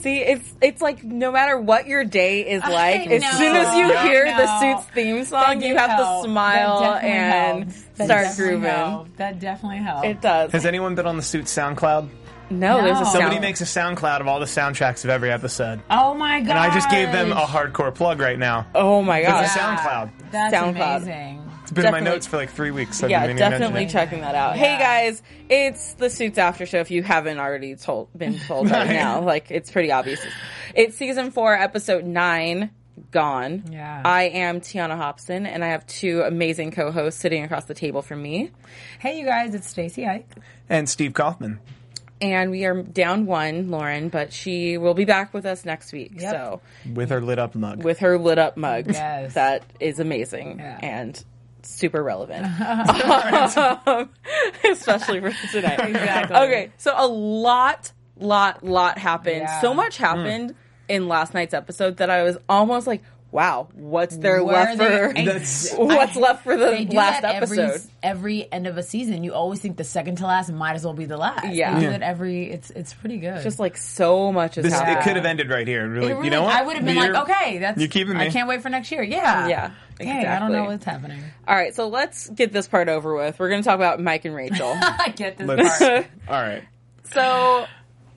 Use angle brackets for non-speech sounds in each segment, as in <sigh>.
See, it's it's like no matter what your day is like, as know. soon as you I hear the. Suits theme song, you have help. to smile and helps. Start definitely grooving. helped. That definitely helps. It does. Has anyone been on the Suits SoundCloud? no, there's a No. sound. Somebody makes a SoundCloud of all the soundtracks of every episode. oh my god! And I just gave them a hardcore plug right now. Oh my god. It's a SoundCloud. That's SoundCloud. amazing. It's been in my notes for like three weeks. So yeah, been meaning to mention definitely checking that out. Yeah. Hey guys, it's the Suits After Show. If you haven't already told, been told right Right. now, like it's pretty obvious. It's season four, episode nine. Gone. Yeah. I am Tiana Hobson, and I have two amazing co-hosts sitting across the table from me. Hey, you guys, it's Stacey Ike. And Steve Kaufman. And we are down one, Lauren, but she will be back with us next week. Yep. So With her lit up mug. with her lit up mug, Yes. that is amazing Yeah. and super relevant, <laughs> Um, especially for tonight. Exactly. Okay, so a lot, lot, lot happened. Yeah. So much happened in last night's episode that I was almost like, "Wow, what's there Where left for? they- That's- <laughs> <laughs> what's left for the They do last that every episode?" every end of a season. You always think the second to last might as well be the last. Yeah. they do Yeah. it every. It's it's pretty good. Just like so much is This, happened. It could have ended right here. Really, really- you know what? I would have been You're- like, okay, that's you're keeping I can't wait for next year. Yeah, Yeah, Dang, I don't know what's happening. All right, so let's get this part over with. We're going to talk about Mike and Rachel. <laughs> I get this Let's- part. All right. So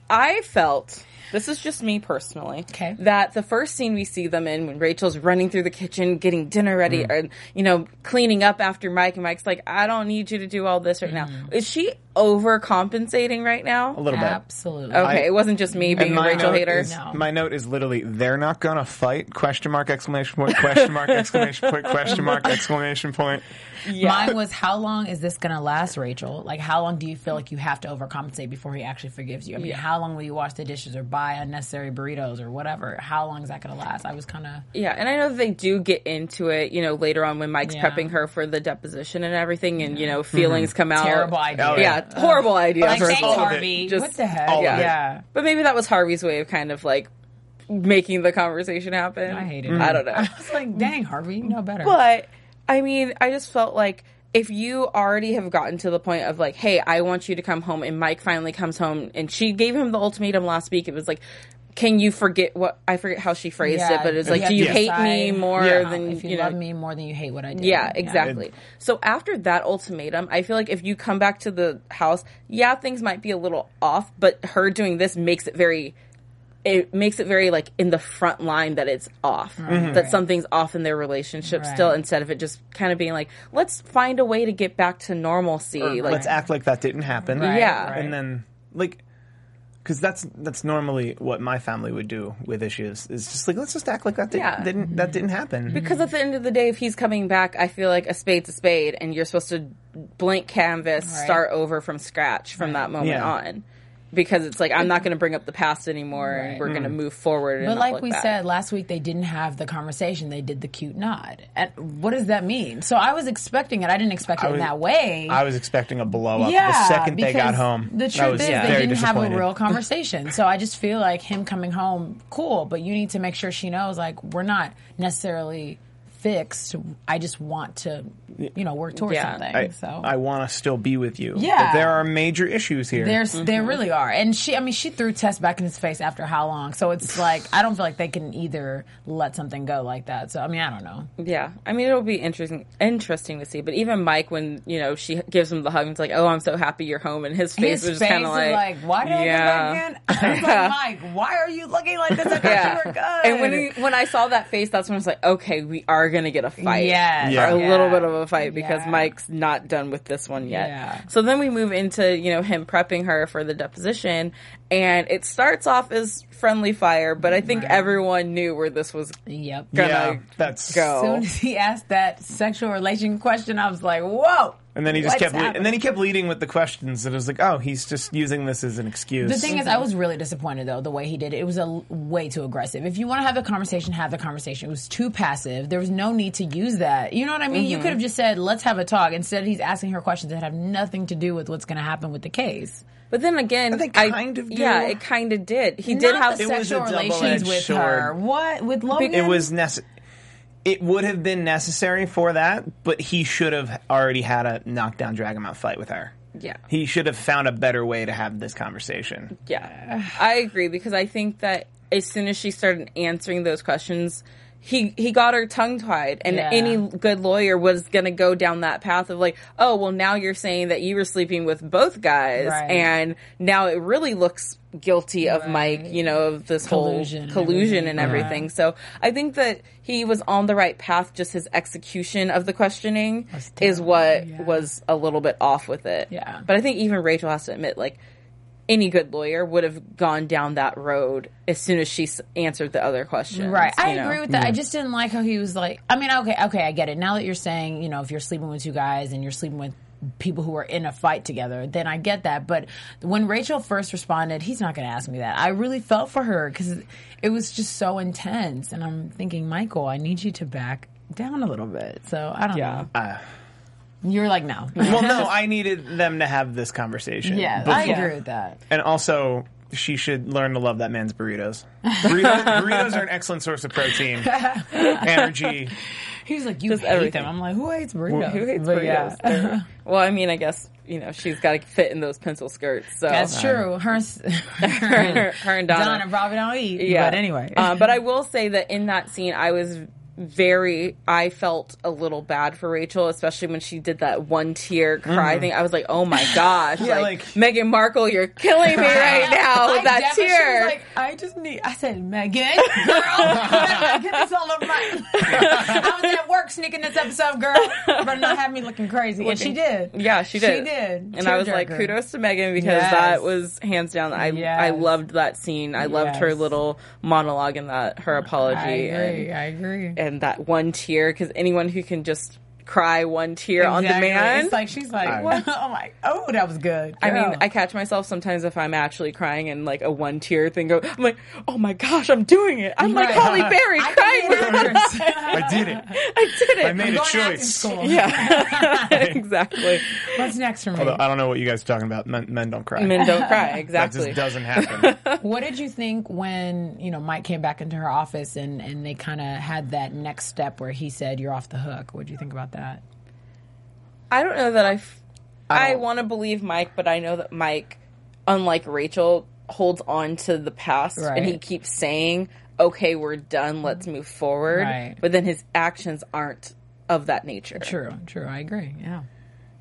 I felt this is just me personally. Okay. That the first scene we see them in when Rachel's running through the kitchen, getting dinner ready, mm. and you know, cleaning up after Mike, and Mike's like, I don't need you to do all this right now. Mm. Is she overcompensating right now? A little bit. Absolutely. Okay, I- it wasn't just me being a Rachel note hater. Is, No. My note is literally, they're not gonna fight? Question mark, exclamation point, question mark, <laughs> exclamation point, question mark, exclamation point. Mine was how long is this gonna last, Rachel? Like how long do you feel like you have to overcompensate before he actually forgives you? I mean, Yeah. how long will you wash the dishes or buy unnecessary burritos or whatever? How long is that gonna last? I was kind of Yeah, and I know that they do get into it, you know, later on when Mike's Yeah. prepping her for the deposition and everything, and you know, feelings mm-hmm. come out. terrible idea. Oh, Yeah, horrible idea. Like, thanks, all. all of it. Harvey. Just what the heck? all of it. yeah. But maybe that was Harvey's way of kind of like making the conversation happen. I hate mm-hmm. it. I don't know. I was like, dang, Harvey, you know better. But I mean, I just felt like if you already have gotten to the point of like, hey, I want you to come home, and Mike finally comes home, and she gave him the ultimatum last week. It was like, can you forget what I forget how she phrased it, but it's like, do you hate me more Yeah. than if you, you know? love me more than you hate what I did? Yeah, exactly. So after that ultimatum, I feel like if you come back to the house, yeah, things might be a little off, but her doing this makes it very it makes it very like in the front line that it's off. Mm-hmm. That something's off in their relationship Right. still instead of it just kind of being like, let's find a way to get back to normalcy. like Let's act like that didn't happen. Right, Yeah. right. And then, like, because that's that's normally what my family would do with issues. Is just like let's just act like that didn't, Yeah. didn't that didn't happen. because at the end of the day, if he's coming back, I feel like a spade's a spade, and you're supposed to blank canvas, Right. start over from scratch from that moment Yeah. on. Because it's like I'm not going to bring up the past anymore, and we're going to mm. move forward. But not like look we back. said last week, they didn't have the conversation. They did the cute nod. And what does that mean? So I was expecting it. I didn't expect it I in that way. I was expecting a blow up yeah, the second they got home. The truth was is, they very didn't have a real <laughs> conversation. so I just feel like him coming home, cool, but you need to make sure she knows, like, we're not necessarily fixed. I just want to, you know, work towards Yeah. something. I, so I want to still be with you. Yeah. But there are major issues here. There's, Mm-hmm. there really are, and she. I mean, she threw Tess back in his face after how long? So it's <sighs> like I don't feel like they can either let something go like that. So I mean, I don't know. Yeah, I mean it'll be interesting interesting to see. But even Mike, when you know she gives him the hug, and it's like, "Oh, I'm so happy you're home," and his face His was kind of like, like, "Why did I yeah. get back in?" I was like, <laughs> "Mike, why are you looking like this? I thought Yeah. you were good." And when he, when I saw that face, that's when I was like, "Okay, we are gonna get a fight. Yes. Yeah. a Yeah. little bit of a fight because Yeah. Mike's not done with this one yet. Yeah. So then we move into you know him prepping her for the deposition, and it starts off as friendly fire, but I think everyone knew where this was Yep. gonna Yeah, that's go. As soon as he asked that sexual relation question, I was like, "Whoa!" And then he just What's kept, le- happening? and then he kept leading with the questions. And it was like, oh, he's just using this as an excuse. The thing is, I was really disappointed though the way he did it. It was a l- way too aggressive. If you want to have the conversation, have the conversation. It was too passive. There was no need to use that. You know what I mean? You Mm-hmm. could have just said, "Let's have a talk." Instead, he's asking her questions that have nothing to do with what's going to happen with the case. But then again, They kind of do. Yeah, it kind of did. He did Not have the It was sexual relations double-edged with sword. her. What with Logan? it was necessary. It would have been necessary for that, but he should have already had a knockdown, drag him out fight with her. Yeah. He should have found a better way to have this conversation. Yeah, I agree because I think that as soon as she started answering those questions, he he got her tongue tied, and Yeah. any good lawyer was going to go down that path of like, oh, well, now you're saying that you were sleeping with both guys, Right. and now it really looks guilty of Mike, you know, of this Collusion and whole collusion everything. and Yeah. everything. So I think that he was on the right path. Just his execution of the questioning is what yeah. was a little bit off with it. Yeah. but I think even Rachel has to admit, like any good lawyer would have gone down that road as soon as she s- answered the other questions. Right. I you know? agree with that. I just didn't like how he was like, I mean, okay, okay, I get it. Now that you're saying, you know, if you're sleeping with two guys and you're sleeping with people who are in a fight together, then I get that. But when Rachel first responded, he's not going to ask me that. I really felt for her because it was just so intense. And I'm thinking, Michael, I need you to back down a little bit. So I don't Yeah. know. You're like, no. <laughs> Well, no, <laughs> I needed them to have this conversation. yeah, I before- agree with that. And also, she should learn to love that man's burritos. <laughs> Burritos, burritos are an excellent source of protein, energy. He's like, you Just hate everything. them. I'm like, who hates burritos? Who hates But burritos? yeah. Well, I mean, I guess you know she's got to fit in those pencil skirts. So That's true. Her, her, her, her and Donna. Donna probably don't eat. Yeah. But anyway. um, but I will say that in that scene, I was very. I felt a little bad for Rachel, especially when she did that one tear cry mm. thing. I was like, "Oh my gosh!" <laughs> Yeah, like, like- Meghan Markle, you're killing me <laughs> right now with I that tear. was like, I just need. I said, Meghan, girl, I <laughs> get this all over my. I was at work sneaking this episode, girl, but not have me looking crazy, and she did. Yeah, she did. She did. And I was like, kudos to Meghan because Yes. that was hands down. I I loved that scene. I loved her little monologue and that her apology I agree. and, I agree. and that one tier Because anyone who can just cry one tear on Exactly. demand. It's like she's like, I- what? <laughs> oh my, oh, that was good. I mean, I catch myself sometimes if I'm actually crying and like a one tear thing go. I'm like, oh my gosh, I'm doing it. I'm like Halle <laughs> Berry I crying. can with be an her. actress. I did it. I did it. I made a Going choice. yeah, <laughs> exactly. What's next for me? Although I don't know what you guys are talking about. Men, men don't cry. Men don't cry. that Exactly. just doesn't happen. What did you think when you know Mike came back into her office and and they kind of had that next step where he said you're off the hook? What did you think about that? I don't know that I. F- I, don't- want to believe Mike, but I know that Mike, unlike Rachel, holds on to the past and he keeps saying, "Okay, we're done. Let's move forward." Right. But then his actions aren't of that nature. True, true. I agree. Yeah,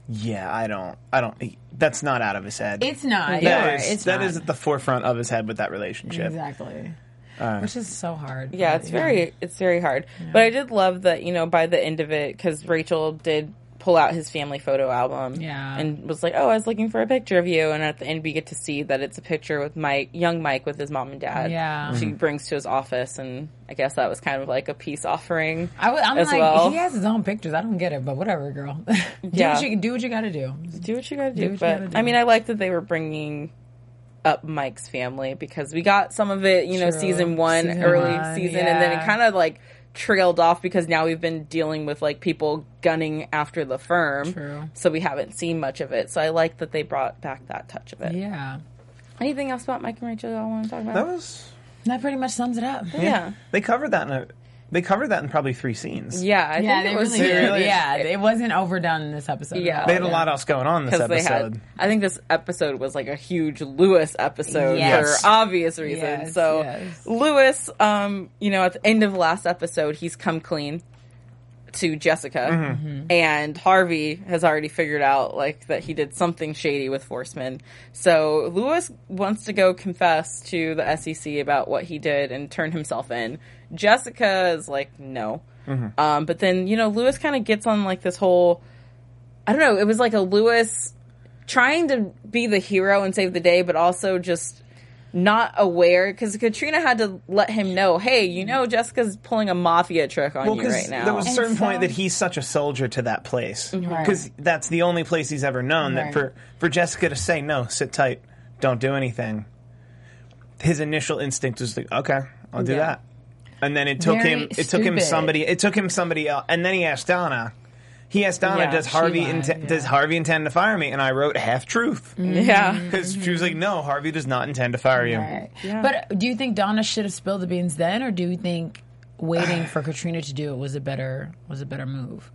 yeah, I don't. I don't. he- That's not out of his head. it's not. That You're is- It's that not. is at the forefront of his head with that relationship. exactly. Uh, Which is so hard. Yeah, it's very it's very hard. But I did love that you know by the end of it because Rachel did pull out his family photo album. Yeah. and was like, "Oh, I was looking for a picture of you." And at the end, we get to see that it's a picture with Mike, young Mike, with his mom and dad. Yeah. she brings to his office, and I guess that was kind of like a peace offering. I, w- I'm as like, well. he has his own pictures. I don't get it, but whatever, girl. <laughs> do Yeah. what you do. What you got to do. do what you gotta do. Do but gotta do. I mean, I like that they were bringing up Mike's family because we got some of it, you know, True. season one, Season early one, season, and then it kind of like trailed off because now we've been dealing with like people gunning after the firm. True. So we haven't seen much of it. So I like that they brought back that touch of it. Yeah, Anything else about Mike and Rachel y'all want to talk about? That was. that pretty much sums it up. yeah. They covered that in a. They covered that in probably three scenes. Yeah, I Yeah, think it was really did. really- Yeah, it wasn't overdone in this episode. Yeah. all. They had a lot else going on this because they episode. had. I think this episode was like a huge Lewis episode Yes. for obvious reasons. Yes, so yes. Lewis, um, you know, at the end of the last episode, he's come clean to Jessica, Mm-hmm. and Harvey has already figured out like that he did something shady with Forstman. So Lewis wants to go confess to the SEC about what he did and turn himself in. Jessica is like, no. Um, but then you know Lewis kind of gets on like this whole. I don't know. It was like a Lewis trying to be the hero and save the day, but also just not aware because Katrina had to let him know, hey, you know, Jessica's pulling a mafia trick on Well, you 'cause right now. there was a certain so- point that he's such a soldier to that place Mm-hmm. because that's the only place he's ever known. That for for Jessica to say no, sit tight, don't do anything. His initial instinct was like, okay, I'll do Yeah. that, and then it took Very him. It took him somebody. It took him somebody else, and then he asked Donna. He asked Donna, Yeah, "Does Harvey lied, inte- yeah. does Harvey intend to fire me?" And I wrote half truth mm-hmm. yeah. <laughs> because she was like, "No, Harvey does not intend to fire you." Right. Yeah. But do you think Donna should have spilled the beans then, or do you think waiting for Katrina to do it was a better was a better move?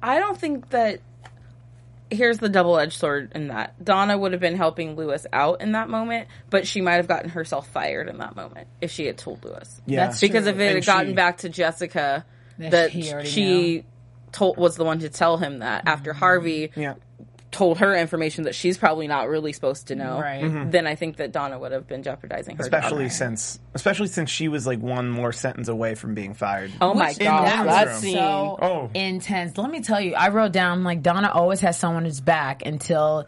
I don't think that. Here's the double edged sword in that. Donna would have been helping Lewis out in that moment, but she might have gotten herself fired in that moment if she had told Lewis. Yeah. That's because true. if it And had gotten she- back to Jessica, That that he already she told was the one to tell him that after Harvey Yeah. told her information that she's probably not really supposed to know, Right. Mm-hmm. then I think that Donna would have been jeopardizing her. job. Especially since, especially since she was like one more sentence away from being fired. oh my Which- god, that that was so Oh. intense. Let me tell you, I wrote down like Donna always has someone who's back until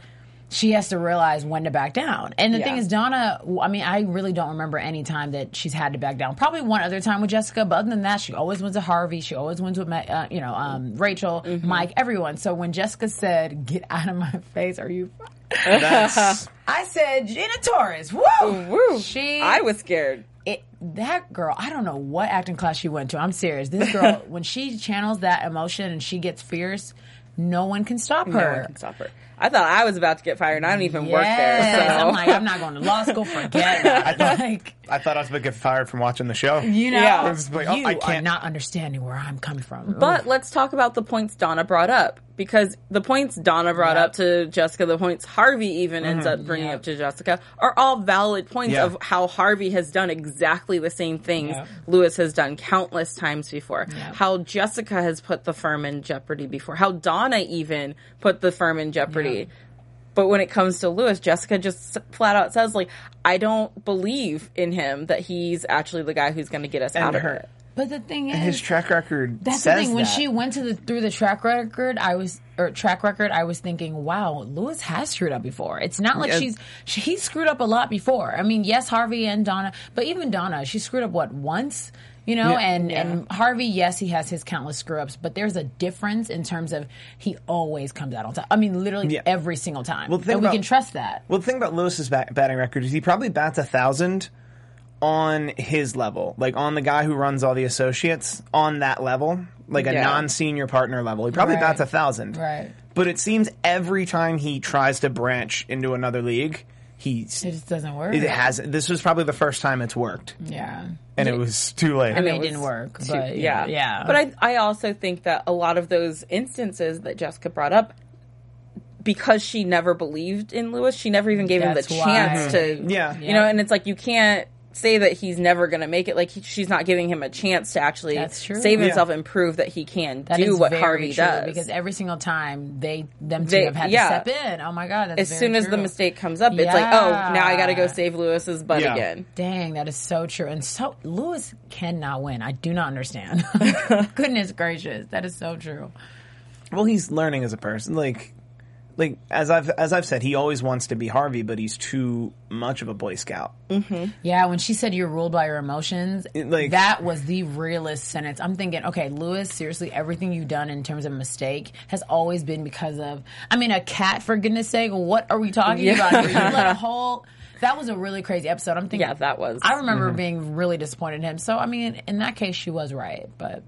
she has to realize when to back down. And the Yeah. thing is, Donna, I mean, I really don't remember any time that she's had to back down. Probably one other time with Jessica, but other than that, she always wins with Harvey. She always wins with, uh, you know, um, Rachel, Mm-hmm. Mike, everyone. So when Jessica said, "Get out of my <laughs> face," are you? <laughs> I said, Gina Torres. Woo! Woo. She, I was scared. it, that girl, I don't know what acting class she went to. I'm serious. This girl, <laughs> when she channels that emotion and she gets fierce, no one can stop No her. one can stop her. I thought I was about to get fired, and I don't even work there. So I'm like, I'm not going to law school. Forget <laughs> it. like, I thought I was going to get fired from watching the show. you know, Yeah. It's like, oh, you I are can't- not understanding where I'm coming from. But let's talk about the points Donna brought up because the points Donna brought Yep. up to Jessica, the points Harvey even ends mm-hmm. up bringing Yep. up to Jessica, are all valid points Yeah. of how Harvey has done exactly the same things Yep. Lewis has done countless times before. Yep. How Jessica has put the firm in jeopardy before. How Donna even put the firm in jeopardy. Yep. But when it comes to Lewis, Jessica just flat out says, like, I don't believe in him that he's actually the guy who's going to get us out of her, it. But the thing is, his track record That's says the thing. When that. she went to the through the track record, I was or track record, I was thinking, wow, Lewis has screwed up before. It's not like Yeah. she's she, he's screwed up a lot before. I mean, yes, Harvey and Donna, but even Donna, she screwed up what once. You know, Yeah. and and Harvey, yes, he has his countless screw ups, but there's a difference in terms of he always comes out on time. I mean, literally Yeah. every single time, Well, the thing and we can trust that. Well, the thing about Lewis's bat- batting record is he probably bats a thousand on his level, like on the guy who runs all the associates on that level, like a Yeah. non-senior partner level. He probably Right. bats a thousand. Right. But it seems every time he tries to branch into another league, he's It just doesn't work. it has. This was probably the first time it's worked, yeah. And it was too late. I mean, it it didn't work, too- but yeah, yeah. But I, I also think that a lot of those instances that Jessica brought up, because she never believed in Lewis, she never even gave That's him the why. chance to, Yeah. you know. And it's like you can't say that he's never going to make it. Like he, she's not giving him a chance to actually That's true. save Yeah. himself and prove that he can That do what Harvey true, does. because every single time they them two They- have had yeah. to step in. Oh my god! That's as soon as the mistake comes up, it's like, oh, now I got to go save Lewis's butt Yeah. again. Dang, that is so true. And so Lewis cannot win. I do not understand. <laughs> Goodness gracious, that is so true. Well, he's learning as a person. Like, like as I've as I've said, he always wants to be Harvey, but he's too much of a Boy Scout. Mm-hmm. Yeah, when she said you're ruled by your emotions, like- that was the realest sentence. I'm thinking, okay, Lewis, seriously, everything you've done in terms of mistake has always been because of. I mean, a cat, for goodness sake. What are we talking Yeah. about? You let a <laughs> whole. That was a really crazy episode. I'm thinking. Yeah, that was. I remember mm-hmm. being really disappointed in him. So I mean, in that case, she was right, but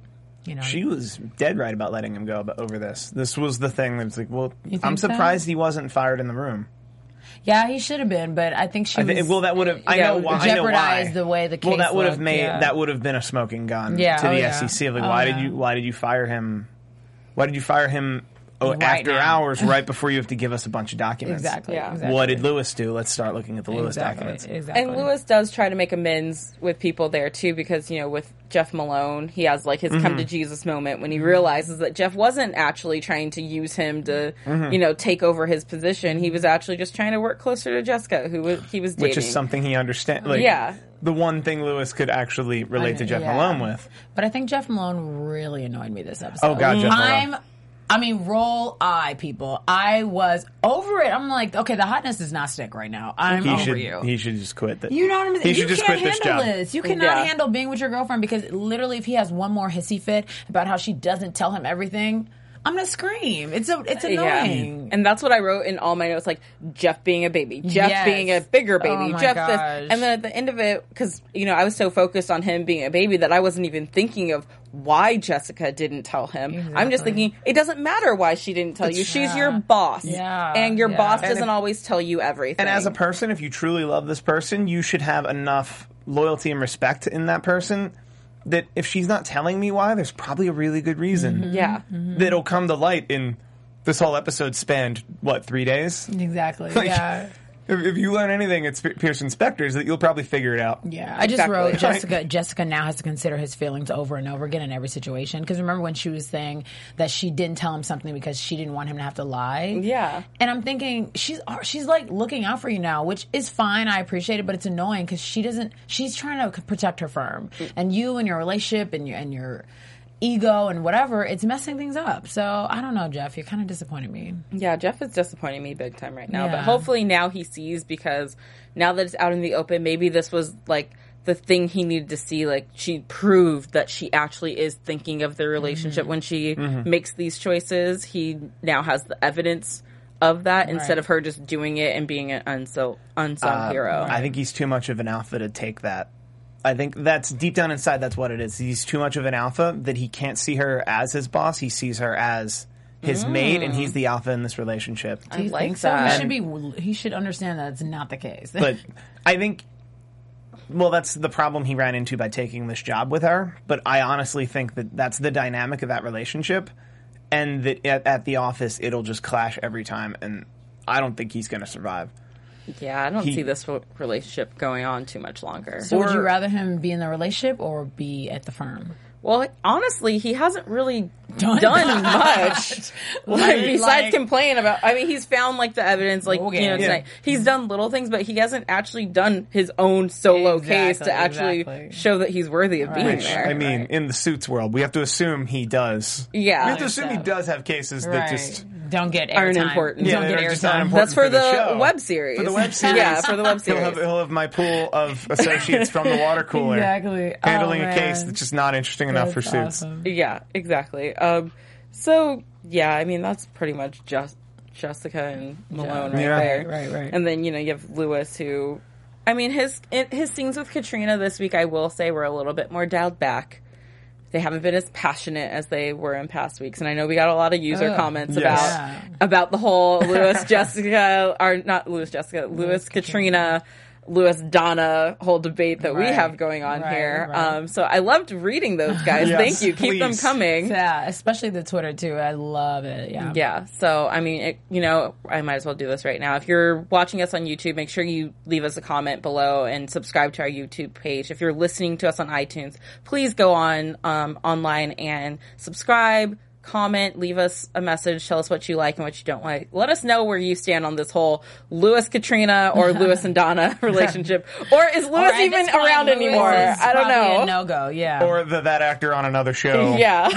you know, She was dead right about letting him go, but over this, this was the thing that's like, well, I'm so? surprised he wasn't fired in the room. yeah, he should have been, but I think she I was. well, that would have. I yeah, know why. I know why. jeopardized the way the case. Well, that would have made yeah. that would have been a smoking gun Yeah, to oh, the. SEC. Like, Oh, why did you why did you fire him? Why did you fire him oh, Right after now. hours, right before you have to give us a bunch of documents. Exactly. Yeah. exactly. What did Lewis do? Let's start looking at the Lewis exactly, documents. Exactly. And Lewis does try to make amends with people there too, because you know, with Jeff Malone, he has like his Mm-hmm. come to Jesus moment when he realizes that Jeff wasn't actually trying to use him to, Mm-hmm. you know, take over his position. He was actually just trying to work closer to Jessica, who was, he was dating. Which is something he understands. Like, Yeah. The one thing Lewis could actually relate to Jeff Yeah. Malone with. But I think Jeff Malone really annoyed me this episode. Oh, God, Jeff I'm. Malone. I mean, roll eye, people. I was over it. I'm like, okay, the hotness does not stick right now. I'm He over should. you. He should just quit. The, You know what I'm saying? He You should just can't quit this handle job. this. You cannot Yeah. handle being with your girlfriend because literally, if he has one more hissy fit about how she doesn't tell him everything, I'm gonna scream. It's a, it's annoying. And that's what I wrote in all my notes, like Jeff being a baby, Jeff Yes. being a bigger oh baby, Oh Jeff gosh. this, and then at the end of it, because you know I was so focused on him being a baby that I wasn't even thinking of why Jessica didn't tell him. I'm just thinking it doesn't matter why she didn't tell you. She's your boss, Yeah. and your Yeah. boss And doesn't if- always tell you everything. And as a person, if you truly love this person, you should have enough loyalty and respect in that person that if she's not telling me why, there's probably a really good reason mm-hmm. yeah, mm-hmm. that'll come to light in this whole episode spanned what three days. exactly. <laughs> Like, yeah. If, if you learn anything at Sp- Pearson Specter, is that you'll probably figure it out. Yeah, I just Exactly. wrote Right. <laughs> Jessica. Jessica now has to consider his feelings over and over again in every situation. Because remember when she was saying that she didn't tell him something because she didn't want him to have to lie. Yeah. and I'm thinking she's uh, she's like looking out for you now, which is fine. I appreciate it, but it's annoying because she doesn't. She's trying to protect her firm, mm. and you and your relationship and your and your ego and whatever. It's messing things up. So I don't know, Jeff. You're kind of disappointing me. Yeah, Jeff is disappointing me big time right now. Yeah. But hopefully now he sees because now that it's out in the open, maybe this was like the thing he needed to see. Like she proved that she actually is thinking of their relationship Mm-hmm. when she makes these choices. He now has the evidence of that instead of her just doing it and being an unsung, unsung hero. I think he's too much of an alpha to take that. I think that's deep down inside. That's what it is. He's too much of an alpha that he can't see her as his boss. He sees her as his mm. mate, and he's the alpha in this relationship. Do you like think so? that. He should be. He should understand that it's not the case. but <laughs> I think, well, that's the problem he ran into by taking this job with her. But I honestly think that that's the dynamic of that relationship, and that at, at the office it'll just clash every time. And I don't think he's going to survive. Yeah, I don't he- see this relationship going on too much longer. So would you rather him be in the relationship or be at the firm? Well, honestly, he hasn't really Done done, much. <laughs> like, Like- besides like- complain about, I mean, he's found like the evidence, like Okay. you know, Yeah. tonight. He's done little things, but he hasn't actually done his own solo case to actually exactly. show that he's worthy of being Right. Which there. I mean, in the suits world, we have to assume he does. Yeah. we have to assume he does have cases that just don't get Aren't airtime. important. Yeah, Don't get airtime. That's for, for the the, show. web series. For the web <laughs> series. yeah, for the web He'll series. have, he'll have my pool of associates from the water cooler. <laughs> Exactly. Oh, Handling a oh, case that's just not interesting enough for That's suits. awesome. Yeah, exactly. Um, so yeah, I mean that's pretty much just Jessica and Malone right Yeah. there. Right, right. And then you know you have Lewis, who, I mean his his scenes with Katrina this week, I will say, were a little bit more dialed back. They haven't been as passionate as they were in past weeks, and I know we got a lot of user Ugh. comments Yes. about Yeah. about the whole Lewis <laughs> Jessica or not Lewis Jessica Lewis Katrina. Lewis Donna whole debate that we have going on Right, here. right. Um, so I loved reading those <laughs> guys. Yes, Thank you. Keep them coming. Yeah, especially the Twitter too. I love it. Yeah. Yeah. So, I mean, it, you know, I might as well do this right now. If you're watching us on YouTube, make sure you leave us a comment below and subscribe to our YouTube page. If you're listening to us on iTunes, please go on um, online and subscribe, comment, leave us a message, tell us what you like and what you don't like. Let us know where you stand on this whole Lewis Katrina or <laughs> Lewis and Donna <laughs> relationship, or is Lewis Or even around Lewis anymore? I don't know. No go. Yeah. Or the, that actor on another show. <laughs> Yeah.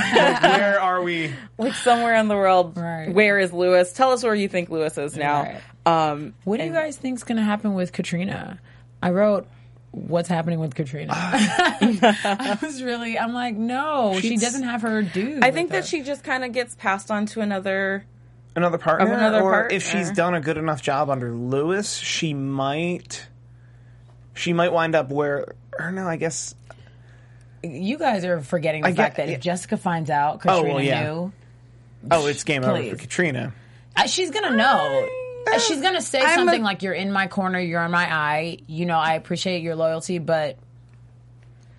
Where are we? like somewhere in the world. Right. Where is Lewis? Tell us where you think Lewis is now. Right. Um, what do you guys think's going to happen with Katrina? I wrote. What's happening with Katrina? <laughs> I was really, I'm like, no, she She's- doesn't have her dude. I think that her. she just kind of gets passed on to another. Another partner? Another or partner. if she's done a good enough job under Lewis, she might. She might wind up where. Or no, I guess. you guys are forgetting the I fact get- that if Jessica finds out Katrina well, yeah. knew, Oh, it's game over for Katrina. uh, she's gonna know. Uh, Uh, she's gonna say I'm something a- like, "You're in my corner. You're in my eye. You know, I appreciate your loyalty, but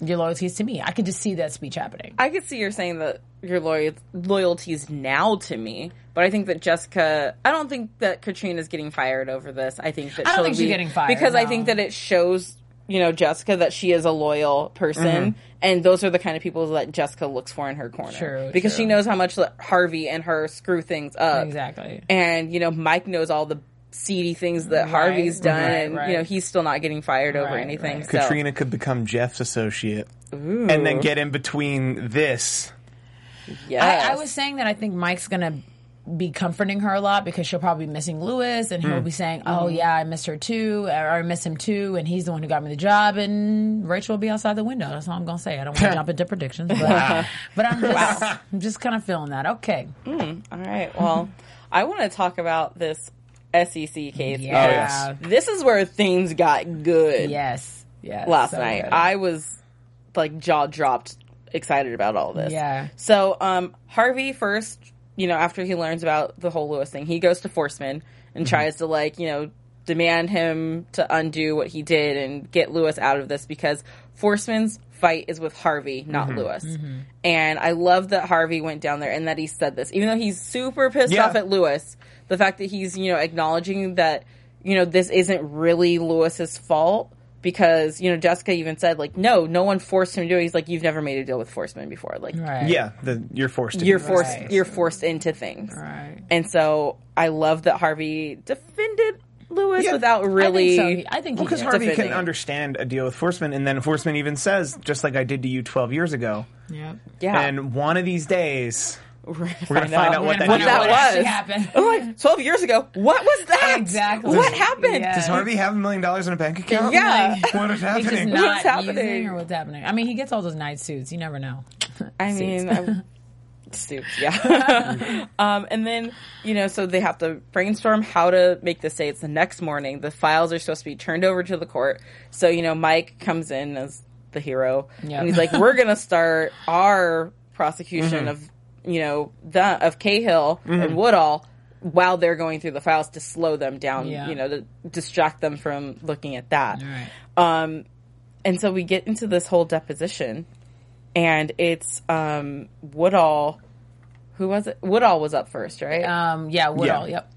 your loyalty is to me." I could just see that speech happening. I could see you're saying that your loyal- loyalties now to me. But I think that Jessica, I don't think that Katrina's getting fired over this. I think that I don't she'll think she's be- getting fired, because I think that it shows, you know, Jessica that she is a loyal person, Mm-hmm. and those are the kind of people that Jessica looks for in her corner. True, because she knows how much Harvey and her screw things up. Exactly. And you know, Mike knows all the seedy things that Harvey's done, right, and you know, he's still not getting fired over Right, anything. right. So. Katrina could become Jeff's associate, and then get in between this. Yes. I, I was saying that I think Mike's gonna be comforting her a lot because she'll probably be missing Lewis, and he'll be saying, "Oh Mm-hmm. yeah, I miss her too, or I miss him too," and he's the one who got me the job, and Rachel will be outside the window. That's all I'm gonna say. I don't want to <laughs> jump into predictions, but, <laughs> but I'm just, I'm just kind of feeling that. Okay, All right. Well, I want to talk about this SEC case. yeah, yes. This is where things got good yes, yes. last so night. good. I was like jaw dropped excited about all this. Yeah. So, um, Harvey first, you know, after he learns about the whole Lewis thing, he goes to Forstman and mm-hmm. tries to like, you know, demand him to undo what he did and get Lewis out of this because Forstman's fight is with Harvey, not mm-hmm. Lewis. Mm-hmm. And I love that Harvey went down there and that he said this, even though he's super pissed Yeah. off at Lewis. The fact that he's, you know, acknowledging that, you know, this isn't really Lewis's fault because, you know, Jessica even said, like, no, no one forced him to do it. He's like, you've never made a deal with Forstman before. Like, right, Yeah, the, you're forced to. you're do forced this. you're forced into things right. and so i love that harvey defended lewis Yeah, without really I think, so. I think he Because. Harvey defending can it. understand a deal with Forstman, and then Forstman even says, just like I did to you 12 years ago. Yep. yeah And one of these days, we're gonna we're going to find out We're what that find that what was. happened. I'm like 12 years ago what was that Exactly. what happened Yeah. Does Harvey have a million dollars in a bank account? Yeah. What is He's happening? not What's happening? using or what's happening. I mean, he gets all those night suits. You never know. i mean I, <laughs> suits yeah <laughs> um and then you know so they have to brainstorm how to make this say it's the next morning the files are supposed to be turned over to the court so you know mike comes in as the hero Yep. and he's like we're gonna start our prosecution of you know the of cahill and woodall while they're going through the files to slow them down Yeah. you know to distract them from looking at that All right. um, and so we get into this whole deposition, and it's um, Woodall. Who was it? Woodall was up first, right? Um, yeah, Woodall. Yep.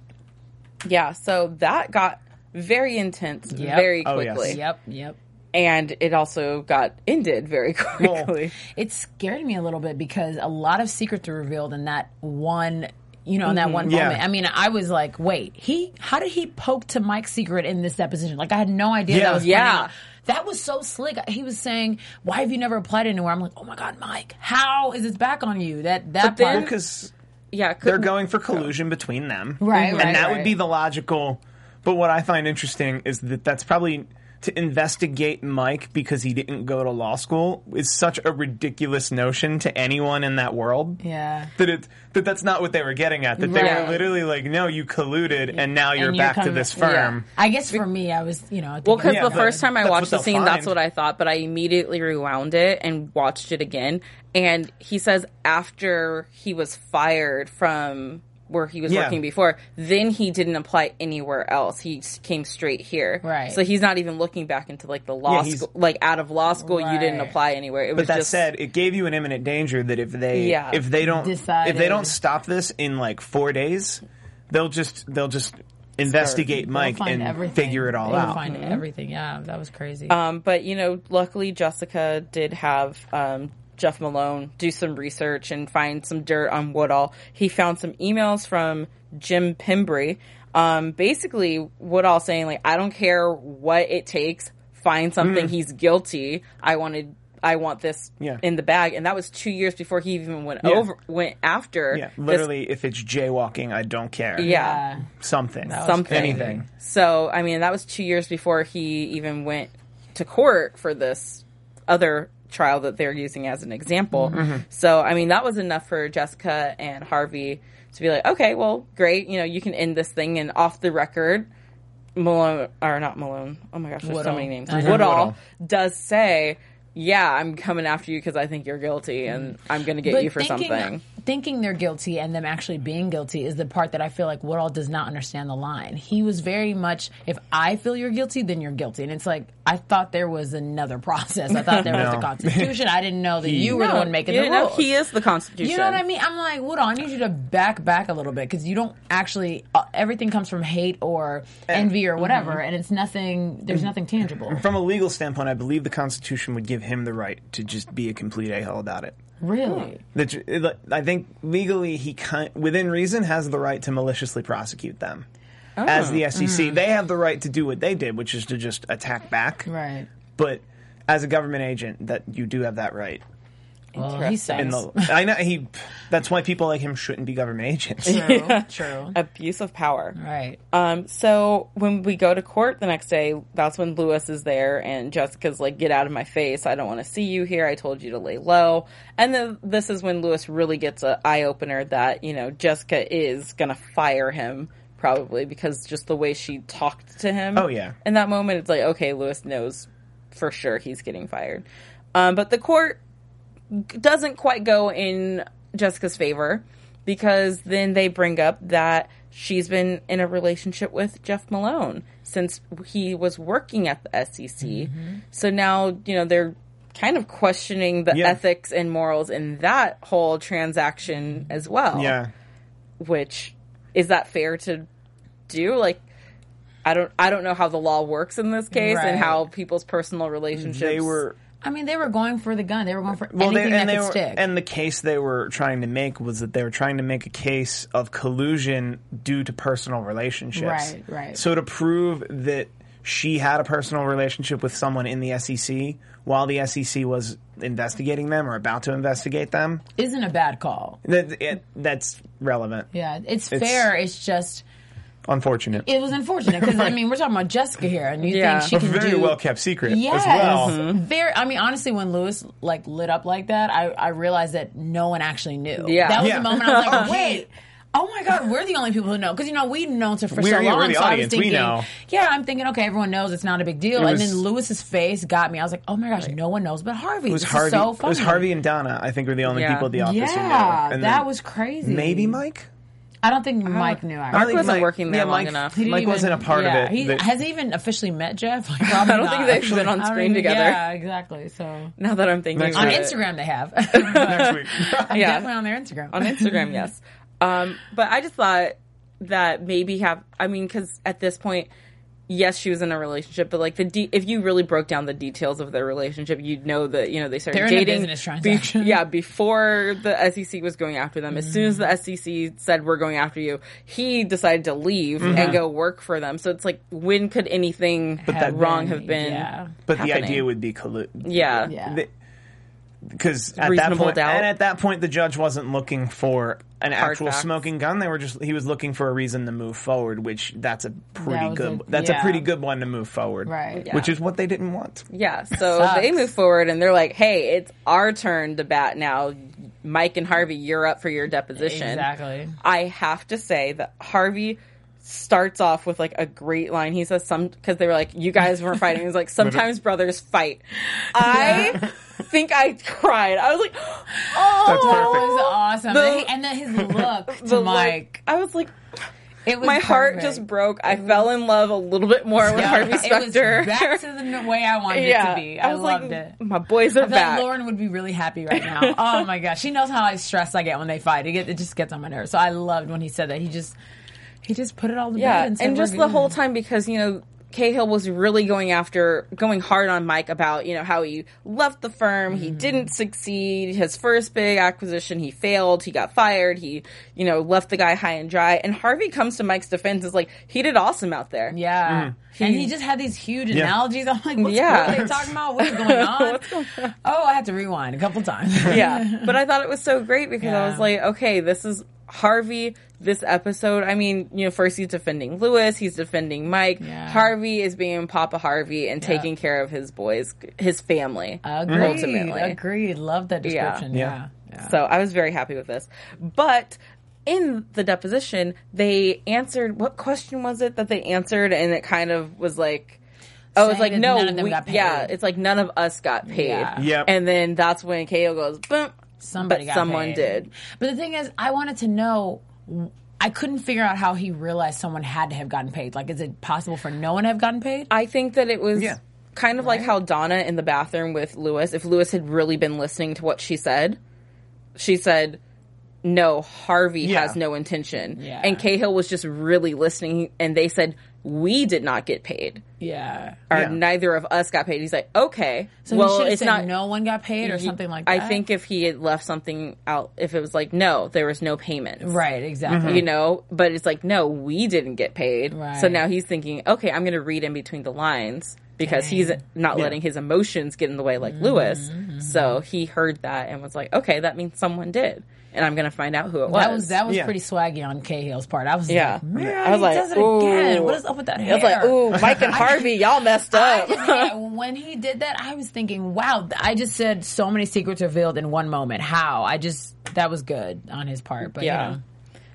yeah. So that got very intense Yep. very Oh, yes. quickly, Yep. Yep. And it also got ended very <laughs> quickly. It scared me a little bit because a lot of secrets were revealed in that one. You know, in that mm-hmm. one Yeah. moment. I mean, I was like, "Wait, he? How did he poke to Mike's secret in this deposition? Like, I had no idea Yeah. that was Yeah. That was so slick. He was saying, "Why have you never applied anywhere?" I'm like, "Oh my god, Mike! How is this back on you?" That that But part. Because yeah, they're going for collusion between them. Right, mm-hmm. And right, that right. would be the logical. But what I find interesting is that that's probably to investigate Mike because he didn't go to law school is such a ridiculous notion to anyone in that world. yeah. That it that that's not what they were getting at. That they were literally like, no, you colluded, and now you're And back to coming- this yeah. firm. I guess for me, I was, you know, Well, because Yeah, the first time I watched the they'll scene, that's what I thought, but I immediately rewound it and watched it again. And he says after he was fired from where he was Yeah. working before, then he didn't apply anywhere else. He came straight here. Right. So he's not even looking back into like the law Yeah, school, like out of law school, you didn't apply anywhere. It But was that just said, it gave you an imminent danger that if they Yeah. if they don't Decided. if they don't stop this in like four days, they'll just they'll just investigate They'll Mike and everything. figure it all They will out. Find everything. Yeah, that was crazy. Um, but you know, luckily Jessica did have um, Jeff Malone do some research and find some dirt on Woodall. He found some emails from Jim Pimbry, um, basically Woodall saying like, "I don't care what it takes, find something. He's guilty. I wanted." I want this Yeah. in the bag, and that was two years before he even went Yeah. over, went after. Yeah, this- literally, if it's jaywalking, I don't care. yeah, something, something. anything. So, I mean, that was two years before he even went to court for this other trial that they're using as an example. Mm-hmm. So, I mean, that was enough for Jessica and Harvey to be like, okay, well, great. You know, you can end this thing and off the record. Malone, or not Malone. Oh my gosh, there's so many names. Woodall Woodall. does say, yeah, I'm coming after you because I think you're guilty and I'm going to get you for something. Thinking they're guilty and them actually being guilty is the part that I feel like Woodall does not understand the line. He was very much, if I feel you're guilty, then you're guilty. And it's like, I thought there was another process. I thought there was the <laughs> Constitution. I didn't know that you were the one making the know, rules. he is the Constitution. You know what I mean? I'm like, Woodall, I need you to back back a little bit because you don't actually. Uh, everything comes from hate or envy or whatever, mm-hmm. and it's nothing. There's nothing tangible. From a legal standpoint, I believe the Constitution would give him the right to just be a complete a hole about it. Really? The, I think legally he can, within reason has the right to maliciously prosecute them. As the SEC, they have the right to do what they did, which is to just attack back. Right. But as a government agent, that you do have that right. Well, he sucks. In the, I know he. That's why people like him shouldn't be government agents. True. <laughs> True. Abuse of power. Right. Um, so when we go to court the next day, that's when Lewis is there and Jessica's like, get out of my face. I don't want to see you here. I told you to lay low. And then this is when Lewis really gets an eye opener that, you know, Jessica is going to fire him probably because just the way she talked to him. Oh, yeah. In that moment, it's like, okay, Lewis knows for sure he's getting fired. Um, but the court doesn't quite go in Jessica's favor because then they bring up that she's been in a relationship with Jeff Malone since he was working at the SEC. So now, you know, they're kind of questioning the Yeah. ethics and morals in that whole transaction as well. yeah. Which is that fair to do? Like I don't I don't know how the law works in this case Right. and how people's personal relationships They were I mean, they were going for the gun. They were going for well, they, anything and that they could were, stick. and the case they were trying to make was that they were trying to make a case of collusion due to personal relationships. Right, right. So to prove that she had a personal relationship with someone in the SEC while the SEC was investigating them or about to investigate them, Isn't a bad call. that it, that's relevant. Yeah, it's, It's- fair. It's just Unfortunate. it was unfortunate because I mean we're talking about Jessica here, and you Yeah. think she a can very do well kept secret Yes, as well. very. I mean, honestly, when Lewis like lit up like that, I, I realized that no one actually knew. Yeah. that was Yeah. the moment I was like, oh, wait. <laughs> Oh my God, we're the only people who know because you know we've known to for We're- so long. we're the so I was audience. We thinking, know. yeah, I'm thinking, okay, everyone knows it's not a big deal. It and then Lewis's face got me. I was like, oh my gosh, no one knows but Harvey. It was this Harvey. Is so it was Harvey and Donna. I think were the only Yeah. people at the office who knew. Yeah, And that was crazy. maybe Mike. I don't think Mike knew. I Actually. think wasn't Mike- working there yeah, long Mike, enough. He Mike even- wasn't a part yeah, of it. He, that- has he even officially met Jeff? Like, <laughs> probably I don't not. think they've been on screen even- together. Yeah, exactly. So Now that I'm thinking Next on week. Instagram they have. next week. <laughs> Yeah. Definitely on their Instagram. on Instagram, yes. <laughs> Um, but I just thought that maybe have I mean, because at this point, yes, she was in a relationship, but like the de- if you really broke down the details of their relationship, you'd know that you know they started They're in a dating. business transaction. yeah, before the SEC was going after them. As soon as the SEC said we're going after you, he decided to leave and go work for them. So it's like, when could anything but Have wrong been, have been? yeah. But the idea would be collu- Yeah. Yeah. Because at that point, doubt. and at that point, the judge wasn't looking for an Hard actual facts. smoking gun. They were just he was looking for a reason to move forward, which that's a pretty That good. a- that's a pretty good one to move forward, Right. Yeah. Which is what they didn't want. Yeah, so they move forward and they're like, "Hey, it's our turn to bat now. Mike and Harvey, you're up for your deposition." Exactly. I have to say that Harvey starts off with like a great line. He says some because they were like, "You guys weren't fighting." He's like, <laughs> "Sometimes brothers fight." I think I cried. I was like, "Oh, That's That was awesome. The- and, then his look <laughs> to The, like, Mike. I was like, it was my heart just broke. I fell in love a little bit more with Yeah, Harvey It Specter. was back to the way I wanted yeah, it to be. I, was loved like, it. My boys are I feel back. like Lauren would be really happy right now. oh my gosh, she knows how I stress I get when they fight. It, get, it just gets on my nerves. So I loved when he said that. He just he just put it all to Yeah, bed and, said, and just the whole time because you know Cahill was really going after, going hard on Mike about you know how he left the firm, he Mm-hmm. didn't succeed, his first big acquisition he failed, he got fired, he you know left the guy high and dry, and Harvey comes to Mike's defense is like he did awesome out there. Yeah. And he just had these huge Yeah. analogies. I'm like, what's, Yeah. what are they talking about? What's going <laughs> on? What's going Oh, I had to rewind a couple times. yeah, <laughs> but I thought it was so great because I was like, okay, this is Harvey. This episode, I mean, you know, first he's defending Lewis, he's defending Mike. Yeah. Harvey is being Papa Harvey and taking care of his boys, his family. Agreed. Ultimately. Agreed. Love that description. Yeah. yeah. So I was very happy with this. But in the deposition, they answered what question was it that they answered, and it kind of was like. Oh, it's like no, none of them we- got paid. yeah. It's like none of us got paid. Yeah. Yep. And then that's when KO goes, boom. Somebody but got someone paid. did. But the thing is, I wanted to know. I couldn't figure out how he realized someone had to have gotten paid. Like, is it possible for no one to have gotten paid? I think that it was Yeah. kind of like how Donna in the bathroom with Lewis, if Lewis had really been listening to what she said, she said, no, Harvey Yeah. has no intention. Yeah. And Cahill was just really listening, and they said, we did not get paid. Yeah. Or Yeah. neither of us got paid. He's like, okay. So well, it's said not. no one got paid or something like that. I think if he had left something out, if it was like, no, there was no payment. Right, exactly. You know, but it's like, no, we didn't get paid. Right. So now he's thinking, okay, I'm going to read in between the lines because he's not letting his emotions get in the way like Lewis. Mm-hmm. So he heard that and was like, okay, that means someone did. And I'm going to find out who it was. That was that was Yeah. pretty swaggy on Cahill's part. I was Yeah. like, man, I was he like, does it again. ooh. What is up with that hair? I was like, ooh, Mike and <laughs> Harvey, y'all messed up. just- yeah, <laughs> when he did that, I was thinking, wow, I just said so many secrets revealed in one moment. How? I just, that was good on his part. But Yeah. you know.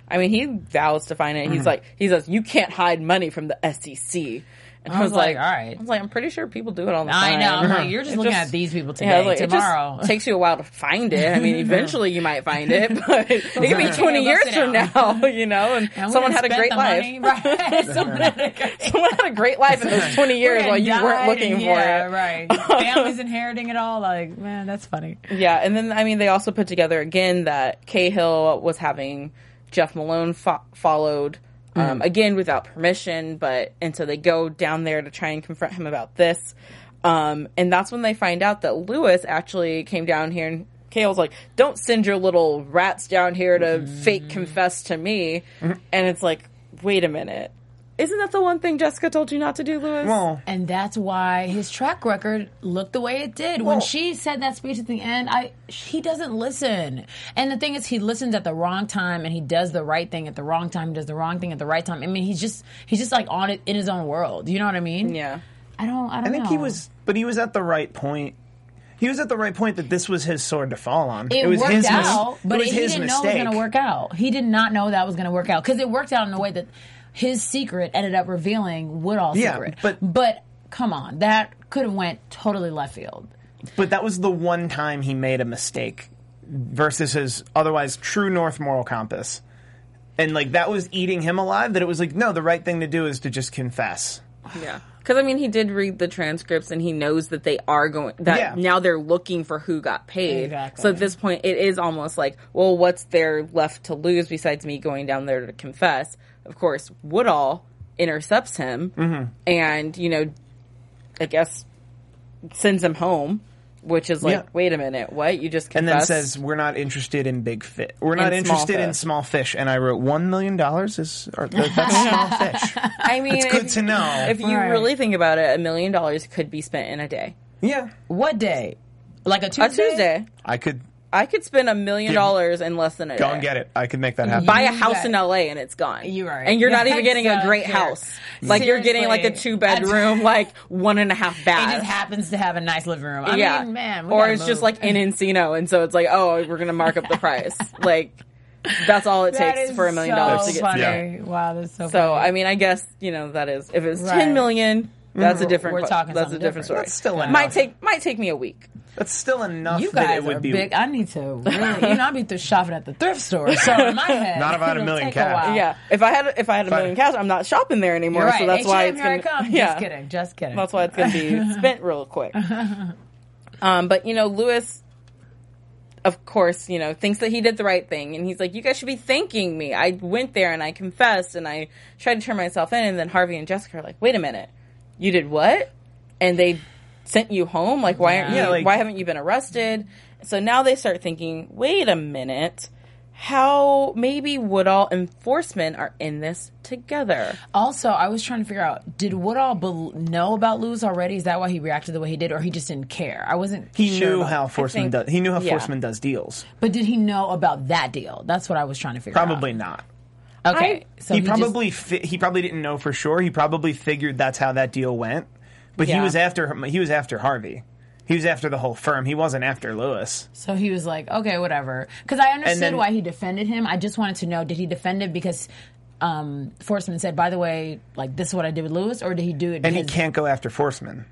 I mean, he vows to find it. Mm-hmm. He's like, he says, you can't hide money from the SEC. And I, I was was like, like, all right. I was like, I'm pretty sure people do it all the I time. know. I'm like, you're just It looking at these people Yeah, today. was like, tomorrow. It just <laughs> takes you a while to find it. I mean, <laughs> eventually you might find it, <laughs> but it could be 20 go years from now, you know, and, And someone had a great life. Right. Someone had a great someone had a great life in those 20 years while you weren't looking and- for yeah, it. right. Families inheriting it all. Like, man, that's funny. Yeah, and then I mean they also put together again that Cahill was having Jeff Malone fo- followed um, Mm. again without permission, but and so they go down there to try and confront him about this, um, and that's when they find out that Lewis actually came down here and. Cahill's like, don't send your little rats down here to Mm. fake confess to me. And it's like, wait a minute. Isn't that the one thing Jessica told you not to do, Lewis? Well, And that's why his track record looked the way it did. when she said that speech at the end, I he doesn't listen. And the thing is, he listens at the wrong time, and he does the right thing at the wrong time. He does the wrong thing at the right time. I mean, he's just he's just like on it in his own world. You know what I mean? yeah. I don't. I don't know. I think know. he was, but he was at the right point. He was at the right point that this was his sword to fall on. It, was worked his mis- out, but it was he his didn't know it was going to work out. He did not know that was going to work out because it worked out in a way that his secret ended up revealing Woodall's Yeah, secret. but- but come on, that could have went totally left field. But that was the one time he made a mistake versus his otherwise true north moral compass. And like that was eating him alive that it was like no the right thing to do is to just confess. Yeah. Because I mean, he did read the transcripts, and he knows that they are going. That Yeah. now they're looking for who got paid. Exactly. So at this point, it is almost like, well, what's there left to lose besides me going down there to confess? Of course, Woodall intercepts him, Mm-hmm. and you know, I guess sends him home, which is like, Yeah. wait a minute, what? You just And then says we're not interested in big fish. We're not In small interested in small fish. And I wrote one million dollars is or, that- <laughs> that's small fish. <laughs> I mean, It's good if- to know. If you Right. really think about it, a million dollars could be spent in a day. yeah, What day? Like a Tuesday? A Tuesday. I could I could spend a million dollars in less than a go day. and get it. I could make that happen. buy a house got- in LA and it's gone. You're. And you're not even getting a great true. house. Like you're getting like a two bedroom, like one and a half bath. It just happens to have a nice living room. I yeah. mean, man. or gotta it's just like in Encino and so it's like, oh, we're gonna mark up the price. <laughs> like that's all it That takes for a million so dollars to get funny. Yeah. Wow, that's so. So funny. I mean I guess, you know, that is if it's Right. ten million, that's a mm-hmm. different We're talking that's a something different story. different. That's still might enough. take might take me a week. That's still enough you that guys it would are be big. I need to really, you know, I'd be through shopping at the thrift store. So in my <laughs> head, Not if I had a million cash. while. Yeah. If I had if I had a Fine. million cash, I'm not shopping there anymore. Right. So that's why H&M, it's gonna come. Yeah. Just kidding. Just kidding. That's why it's going to be <laughs> spent real quick. Um, but you know, Lewis, of course, you know, thinks that he did the right thing, and he's like, "You guys should be thanking me. I went there and I confessed and I tried to turn myself in." And then Harvey and Jessica are like, "Wait a minute, you did what?" And they sent you home. Like, why aren't you? Like- why haven't you been arrested? So now they start thinking, "Wait a minute." How maybe Woodall enforcement are in this together? Also, I was trying to figure out: Did Woodall bel know about Lewis already? Is that why he reacted the way he did, or he just didn't care? I wasn't. He sure knew how Forstman think- does. He knew how yeah. Forstman does deals. But did he know about that deal? That's what I was trying to figure Probably out. not. Okay, so he, just- probably fi- he probably didn't know for sure. He probably figured that's how that deal went. But he was after he was after Harvey. He was after the whole firm. He wasn't after Lewis. So he was like, okay, whatever. Because I understood then- why he defended him. I just wanted to know, did he defend it because um, Forstman said, by the way, like this is what I did with Lewis, or did he do it? And he can't go after Forstman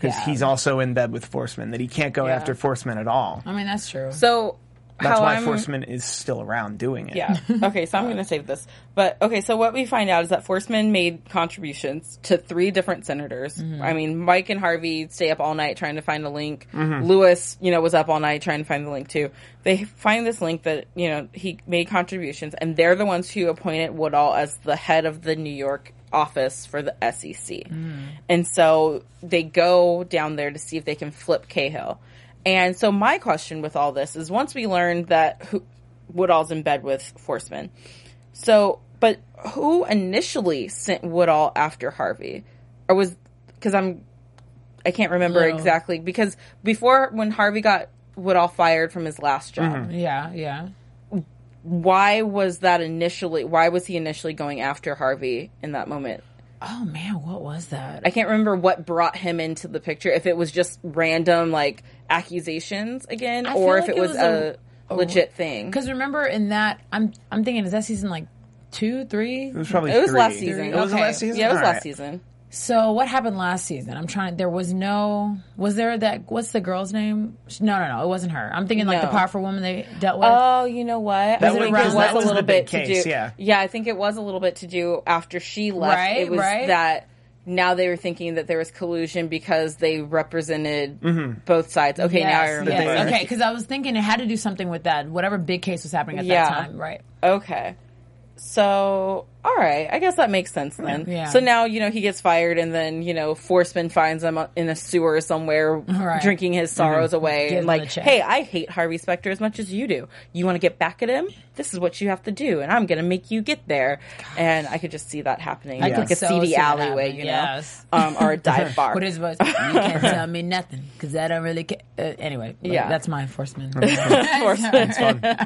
because Yeah. he's also in bed with Forstman. That he can't go Yeah. after Forstman at all. I mean, that's true. So That's why I'm Forstman is still around doing it. Yeah. <laughs> Okay, so I'm going to save this. But okay, so what we find out is that Forstman made contributions to three different senators. Mm-hmm. I mean, Mike and Harvey stay up all night trying to find a link. Mm-hmm. Lewis, you know, was up all night trying to find the link too. They find this link that, you know, he made contributions and they're the ones who appointed Woodall as the head of the New York office for the SEC. Mm. And so they go down there to see if they can flip Cahill. And so my question with all this is once we learned that who, Woodall's in bed with Forstman. So, but who initially sent Woodall after Harvey? Or was, cause I'm, I can't remember exactly because before when Harvey got Woodall fired from his last job, mm-hmm. Yeah, yeah. why was that initially, why was he initially going after Harvey in that moment? Oh man, what was that? I can't remember what brought him into the picture. If it was just random like accusations again, I or if like it it was, was a, a- legit thing. Because remember in that, I'm I'm thinking is that season like two, three? It was probably It was three. last season. It was Okay. last season. Yeah, it was All last right. season. So what happened last season? I'm trying. There was no. Was there that? What's the girl's name? No, no, no. It wasn't her. I'm thinking like the powerful woman they dealt with. Oh, you know what? That was- it was that a was the little big bit to case, do. yeah. I think it was a little bit to do after she left. Right, it was right. that now they were thinking that there was collusion because they represented mm-hmm. both sides. Okay, now I Yes, remember. yes. Okay, because I was thinking it had to do something with that whatever big case was happening at Yeah. that time, right? Okay. So, all right. I guess that makes sense then. Yeah. So now, you know, he gets fired and then, you know, Forstman finds him in a sewer somewhere Right. drinking his sorrows away. Give and like, hey, I hate Harvey Specter as much as you do. You want to get back at him? This is what you have to do. And I'm going to make you get there. And I could just see that happening. I like could a so seedy see that alleyway, you know? yes. Um, or a <laughs> dive bar. What is voice? You can't <laughs> tell me nothing because I don't really care. Uh, anyway, like, Yeah. that's my enforcement. <laughs>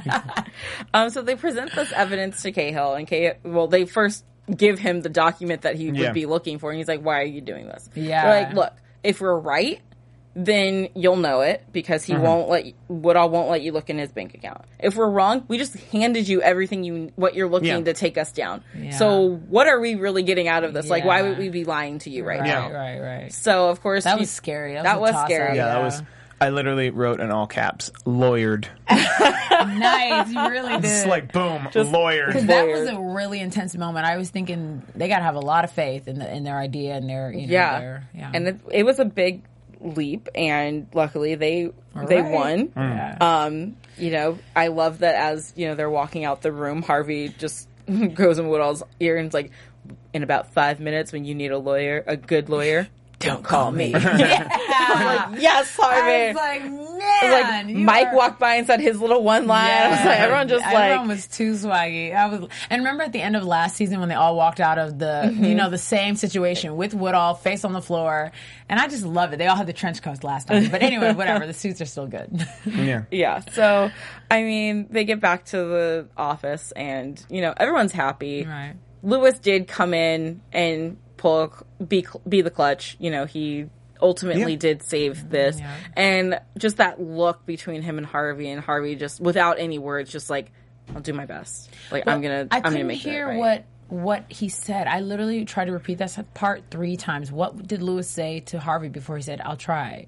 Um, so they present this evidence to Cahill, and Cahill, well, they first give him the document that he would be looking for, and he's like, "Why are you doing this?" Yeah. They're like, "Look, if we're right, then you'll know it because he mm-hmm. won't let you, Woodall won't let you look in his bank account. If we're wrong, we just handed you everything you what you're looking Yeah. to take us down. Yeah. So what are we really getting out of this? Like, why would we be lying to you right, right, now? right, right. So of course That he- was scary. That was, That a was toss-up. scary. Yeah, that was. I literally wrote in all caps, lawyered. <laughs> nice. You really did. It's like boom, lawyered. Because that was a really intense moment. I was thinking they got to have a lot of faith in the, in their idea and their you know yeah. their yeah. And it, it was a big leap, and luckily they they won. Yeah. Um, you know, I love that as you know they're walking out the room, Harvey just <laughs> goes in Woodall's ear and's like, "In about five minutes, when you need a lawyer, a good lawyer, don't call me." <laughs> <laughs> yeah. yes, Harvey. I was like, I man, was like, Mike are- walked by and said his little one line. I was like, everyone just everyone like, was too swaggy. I was, and remember at the end of last season when they all walked out of the, Mm-hmm. you know, the same situation with Woodall face on the floor, and I just love it. They all had the trench coats last time, but anyway, <laughs> whatever. The suits are still good. yeah. yeah. So, I mean, they get back to the office, and you know, everyone's happy. right. Lewis did come in and pull be be the clutch. You know, he ultimately Yeah. did save this, Yeah. and just that look between him and Harvey, and Harvey just without any words, just like, "I'll do my best. Like I'm gonna, I I'm gonna make hear right. what what he said. I literally tried to repeat that part three times. What did Lewis say to Harvey before he said, "I'll try"?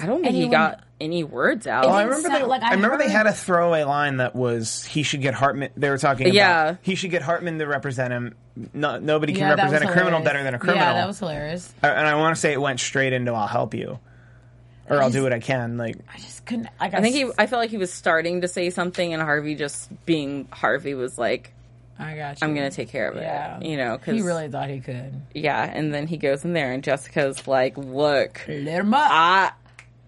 I don't think he got any words out. It Oh, I remember. sound- They, like, I, I remember they had a throwaway line that was he should get Hardman. They were talking about Yeah. he should get Hardman to represent him. No, nobody can Yeah, represent a was criminal better than a criminal. Yeah, that was hilarious. And I want to say it went straight into "I'll help you," or "I'll do what I can." Like I just couldn't. Like, I think he. I felt like he was starting to say something, and Harvey just being Harvey was like, I got you. "I'm gonna take care of it." Yeah. You know, because He really thought he could. yeah. And then he goes in there, and Jessica's like, "Look, Let him up. I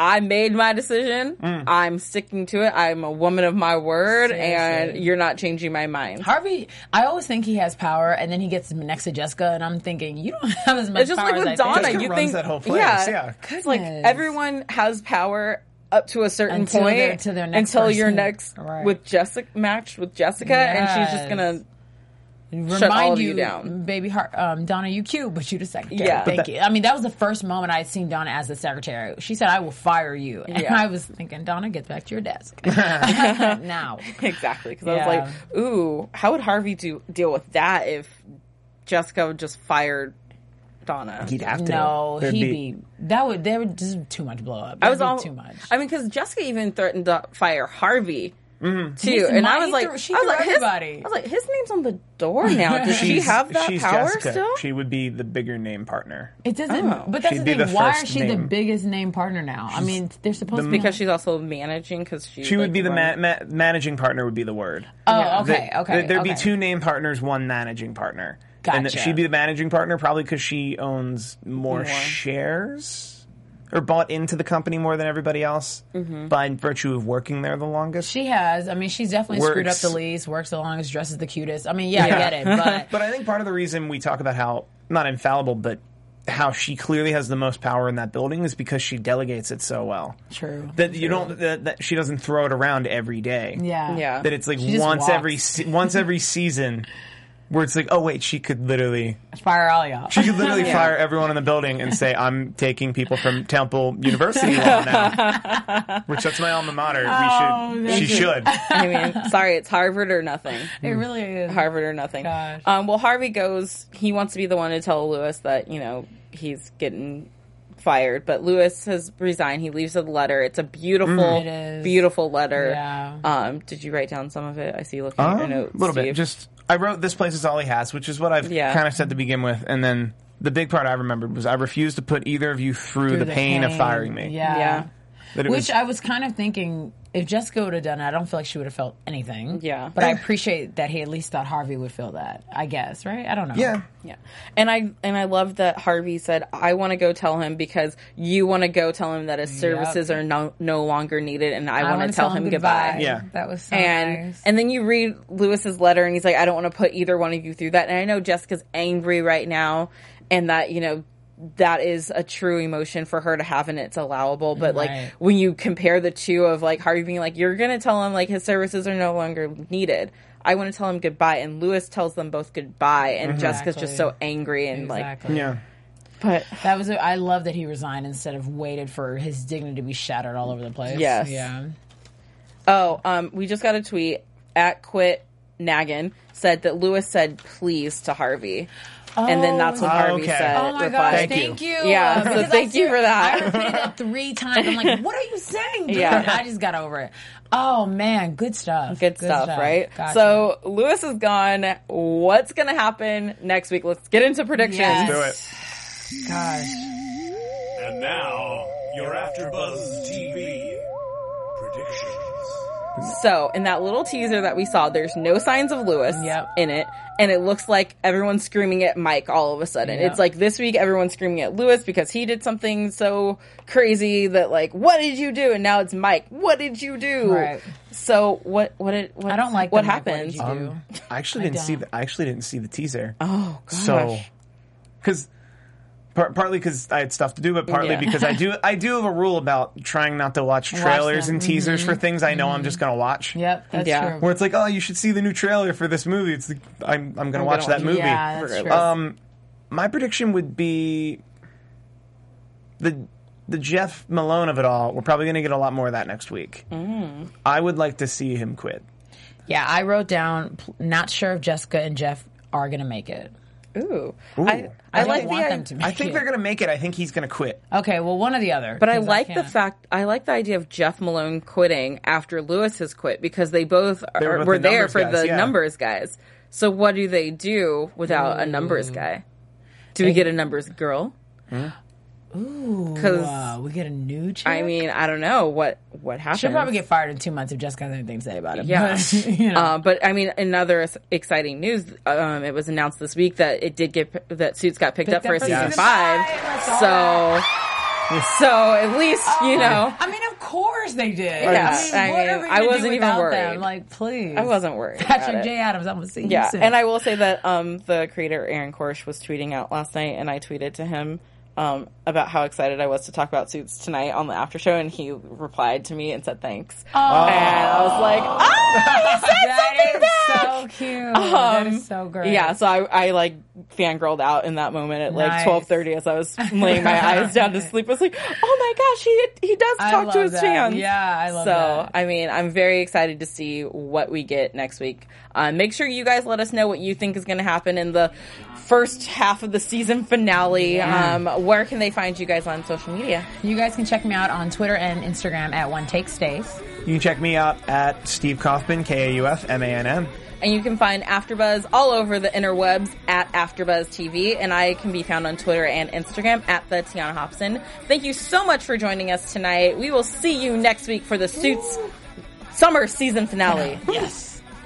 I made my decision. Mm. I'm sticking to it. I'm a woman of my word, and you're not changing my mind." Harvey, I always think he has power, and then he gets next to Jessica, and I'm thinking, you don't <laughs> have as much It's just power like as with I Donna. think. You runs think that whole place, Yeah, yeah. It's like everyone has power up to a certain Until point they're- to their next until you're person. next Right. with Jessica matched with Jessica, and she's just gonna Remind all of you, you down. baby heart, um, Donna, you cute, but you the secretary. Yeah. But Thank you. I mean, that was the first moment I had seen Donna as the secretary. She said, "I will fire you," and Yeah. I was thinking, Donna, get back to your desk <laughs> <laughs> now. exactly because I was like, ooh, how would Harvey do deal with that if Jessica just fired Donna. He'd have to. No, There'd he'd be, that would there would just too much blow up. I was That'd all too much. I mean, because Jessica even threatened to fire Harvey Mm-hmm. too, He's and I was like, threw- she I was threw like, his. I was like, his name's on the door <laughs> now. Does she She's- have that she's power Jessica. still? She would be the bigger name partner. It doesn't. Oh. But that's She'd the thing. the Why first is she the biggest name partner now? I mean, they're supposed to be. because she's also managing. Because she She like, would be the ma- ma- managing partner. Would be the word. oh, Yeah. okay, That- okay. there- There'd be two name partners, one managing partner. And she'd be the managing partner probably because she owns more, shares or bought into the company more than everybody else Mm-hmm. by virtue of working there the longest. She has. I mean, she's definitely screwed up the least. Works the longest. Dresses the cutest. I mean, yeah, I get it, but <laughs> But I think part of the reason we talk about how not infallible, but how she clearly has the most power in that building is because she delegates it so well. true. That you don't that, that she doesn't throw it around every day. Yeah, Yeah. That it's like She once walks. every once every season where it's like, oh wait, she could literally Fire all y'all. she could literally <laughs> Yeah. fire everyone in the building and say, I'm taking people from Temple University law now. <laughs> Which that's my alma mater. Oh, we should she should. <laughs> I mean, sorry, it's Harvard or nothing. it really is. Harvard or nothing. Gosh. Um, well, Harvey goes. He wants to be the one to tell Lewis that you know he's getting fired, but Lewis has resigned. He leaves a letter. It's a beautiful, It is. beautiful letter. Yeah. Um, did you write down some of it? I see you looking at your Um, notes. a little bit. Just I wrote this place is all he has, which is what I've Yeah. kind of said to begin with, and then the big part I remembered was I refused to put either of you through, Through the, pain, of firing me. Yeah. yeah, That it Which was, I was kind of thinking if Jessica would have done it, I don't feel like she would have felt anything. Yeah. But I appreciate that he at least thought Harvey would feel that. I guess, right? I don't know. yeah. yeah. And I and I love that Harvey said, "I want to go tell him because you want to go tell him that his services are no no longer needed, and I, want wanna to tell, him goodbye." Yeah. That was so and nice. and then you read Lewis's letter and he's like, I don't want to put either one of you through that. And I know Jessica's angry right now, and that you know that is a true emotion for her to have, and it's allowable. But like when you compare the two of like Harvey being like, you're gonna tell him like his services are no longer needed. I want to tell him goodbye, and Lewis tells them both goodbye, and Jessica's just so angry and exactly. Yeah. but That was. I love that he resigned instead of waited for his dignity to be shattered all over the place. Yes. Yeah. Oh, um, we just got a tweet at quit naggin said that Lewis said please to Harvey. And then that's when Oh, Harvey okay. said Oh my replied. gosh! Thank Thank, you. you. Yeah, <laughs> Uh, so thank you for that. I repeated that three times. I'm like, what are you saying? Dude? <laughs> Yeah. I just got over it. Oh man, good stuff. Good, stuff, right? Gotcha. So Lewis is gone. What's going to happen next week? Let's get into predictions. Yes. Do it. gosh. And now, you're AfterBuzz TV predictions. So, in that little teaser that we saw, there's no signs of Lewis Yep. in it, and it looks like everyone's screaming at Mike all of a sudden. Yep. It's like this week everyone's screaming at Lewis because he did something so crazy that like, what did you do? And now it's Mike. What did you do? Right. So what? What did? What, I don't like what the Mike, what happens. did you do? Um, I actually didn't see don't. the I actually didn't see the teaser. oh gosh. So, because par- partly because I had stuff to do, but partly Yeah. because I do I do have a rule about trying not to watch trailers them. and teasers for things I know I'm just gonna watch. Yep, that's Yeah. true. Where it's like, oh, you should see the new trailer for this movie. It's like, I'm I'm gonna watch gonna that watch- movie. Yeah, that's true. Um, my prediction would be the the Jeff Malone of it all. We're probably gonna get a lot more of that next week. Mm. I would like to see him quit. yeah, I wrote down. Not sure if Jessica and Jeff are gonna make it. Ooh. Ooh. I, I, I don't like want the them i- to. Make I think it. they're gonna make it. I think he's gonna quit. Okay, well, one or the other. But I like the fact I like the idea of Jeff Malone quitting after Lewis has quit because they both were are, both were the there for guys, the yeah. numbers guys. So what do they do without a numbers mm. guy? Do we get a numbers girl? Hmm? Because Uh, we get a new chick. I mean, I don't know what what happens. she'll probably get fired in two months if Jessica has anything to say about it. Yeah. but, <laughs> you know. Uh, but I mean, another exciting news, um, it was announced this week that it did get that Suits got picked, up Picked for up for season season five. five. I saw So, so at least you know. I mean, of course they did. Yeah, I mean, I mean, I wasn't even worried. Them? Like, please. I wasn't worried. Patrick. J. Adams, I'm gonna see Yeah, you soon. and I will say that um, the creator Aaron Korsh was tweeting out last night, and I tweeted to him um, about how excited I was to talk about Suits tonight on the after show, and he replied to me and said thanks. And I was like, ah, he <laughs> said something That back. so cute. that is so great. Yeah, so I, I like fangirled out in that moment at like Nice. twelve thirty as I was laying my <laughs> eyes down to sleep. I was like, oh my gosh, he he does talk to his that. fans. Yeah, I love so, that. I mean, I'm very excited to see what we get next week. Uh, make sure you guys let us know what you think is going to happen in the first half of the season finale. Um, where can they find you guys on social media? You guys can check me out on Twitter and Instagram at One Take Stace. You can check me out at Steve Kaufmann, K A U F M A N N. And you can find AfterBuzz all over the interwebs at AfterBuzz TV, and I can be found on Twitter and Instagram at the Tiana Hobson. Thank you so much for joining us tonight. We will see you next week for the Suits summer season finale. <laughs> Yes.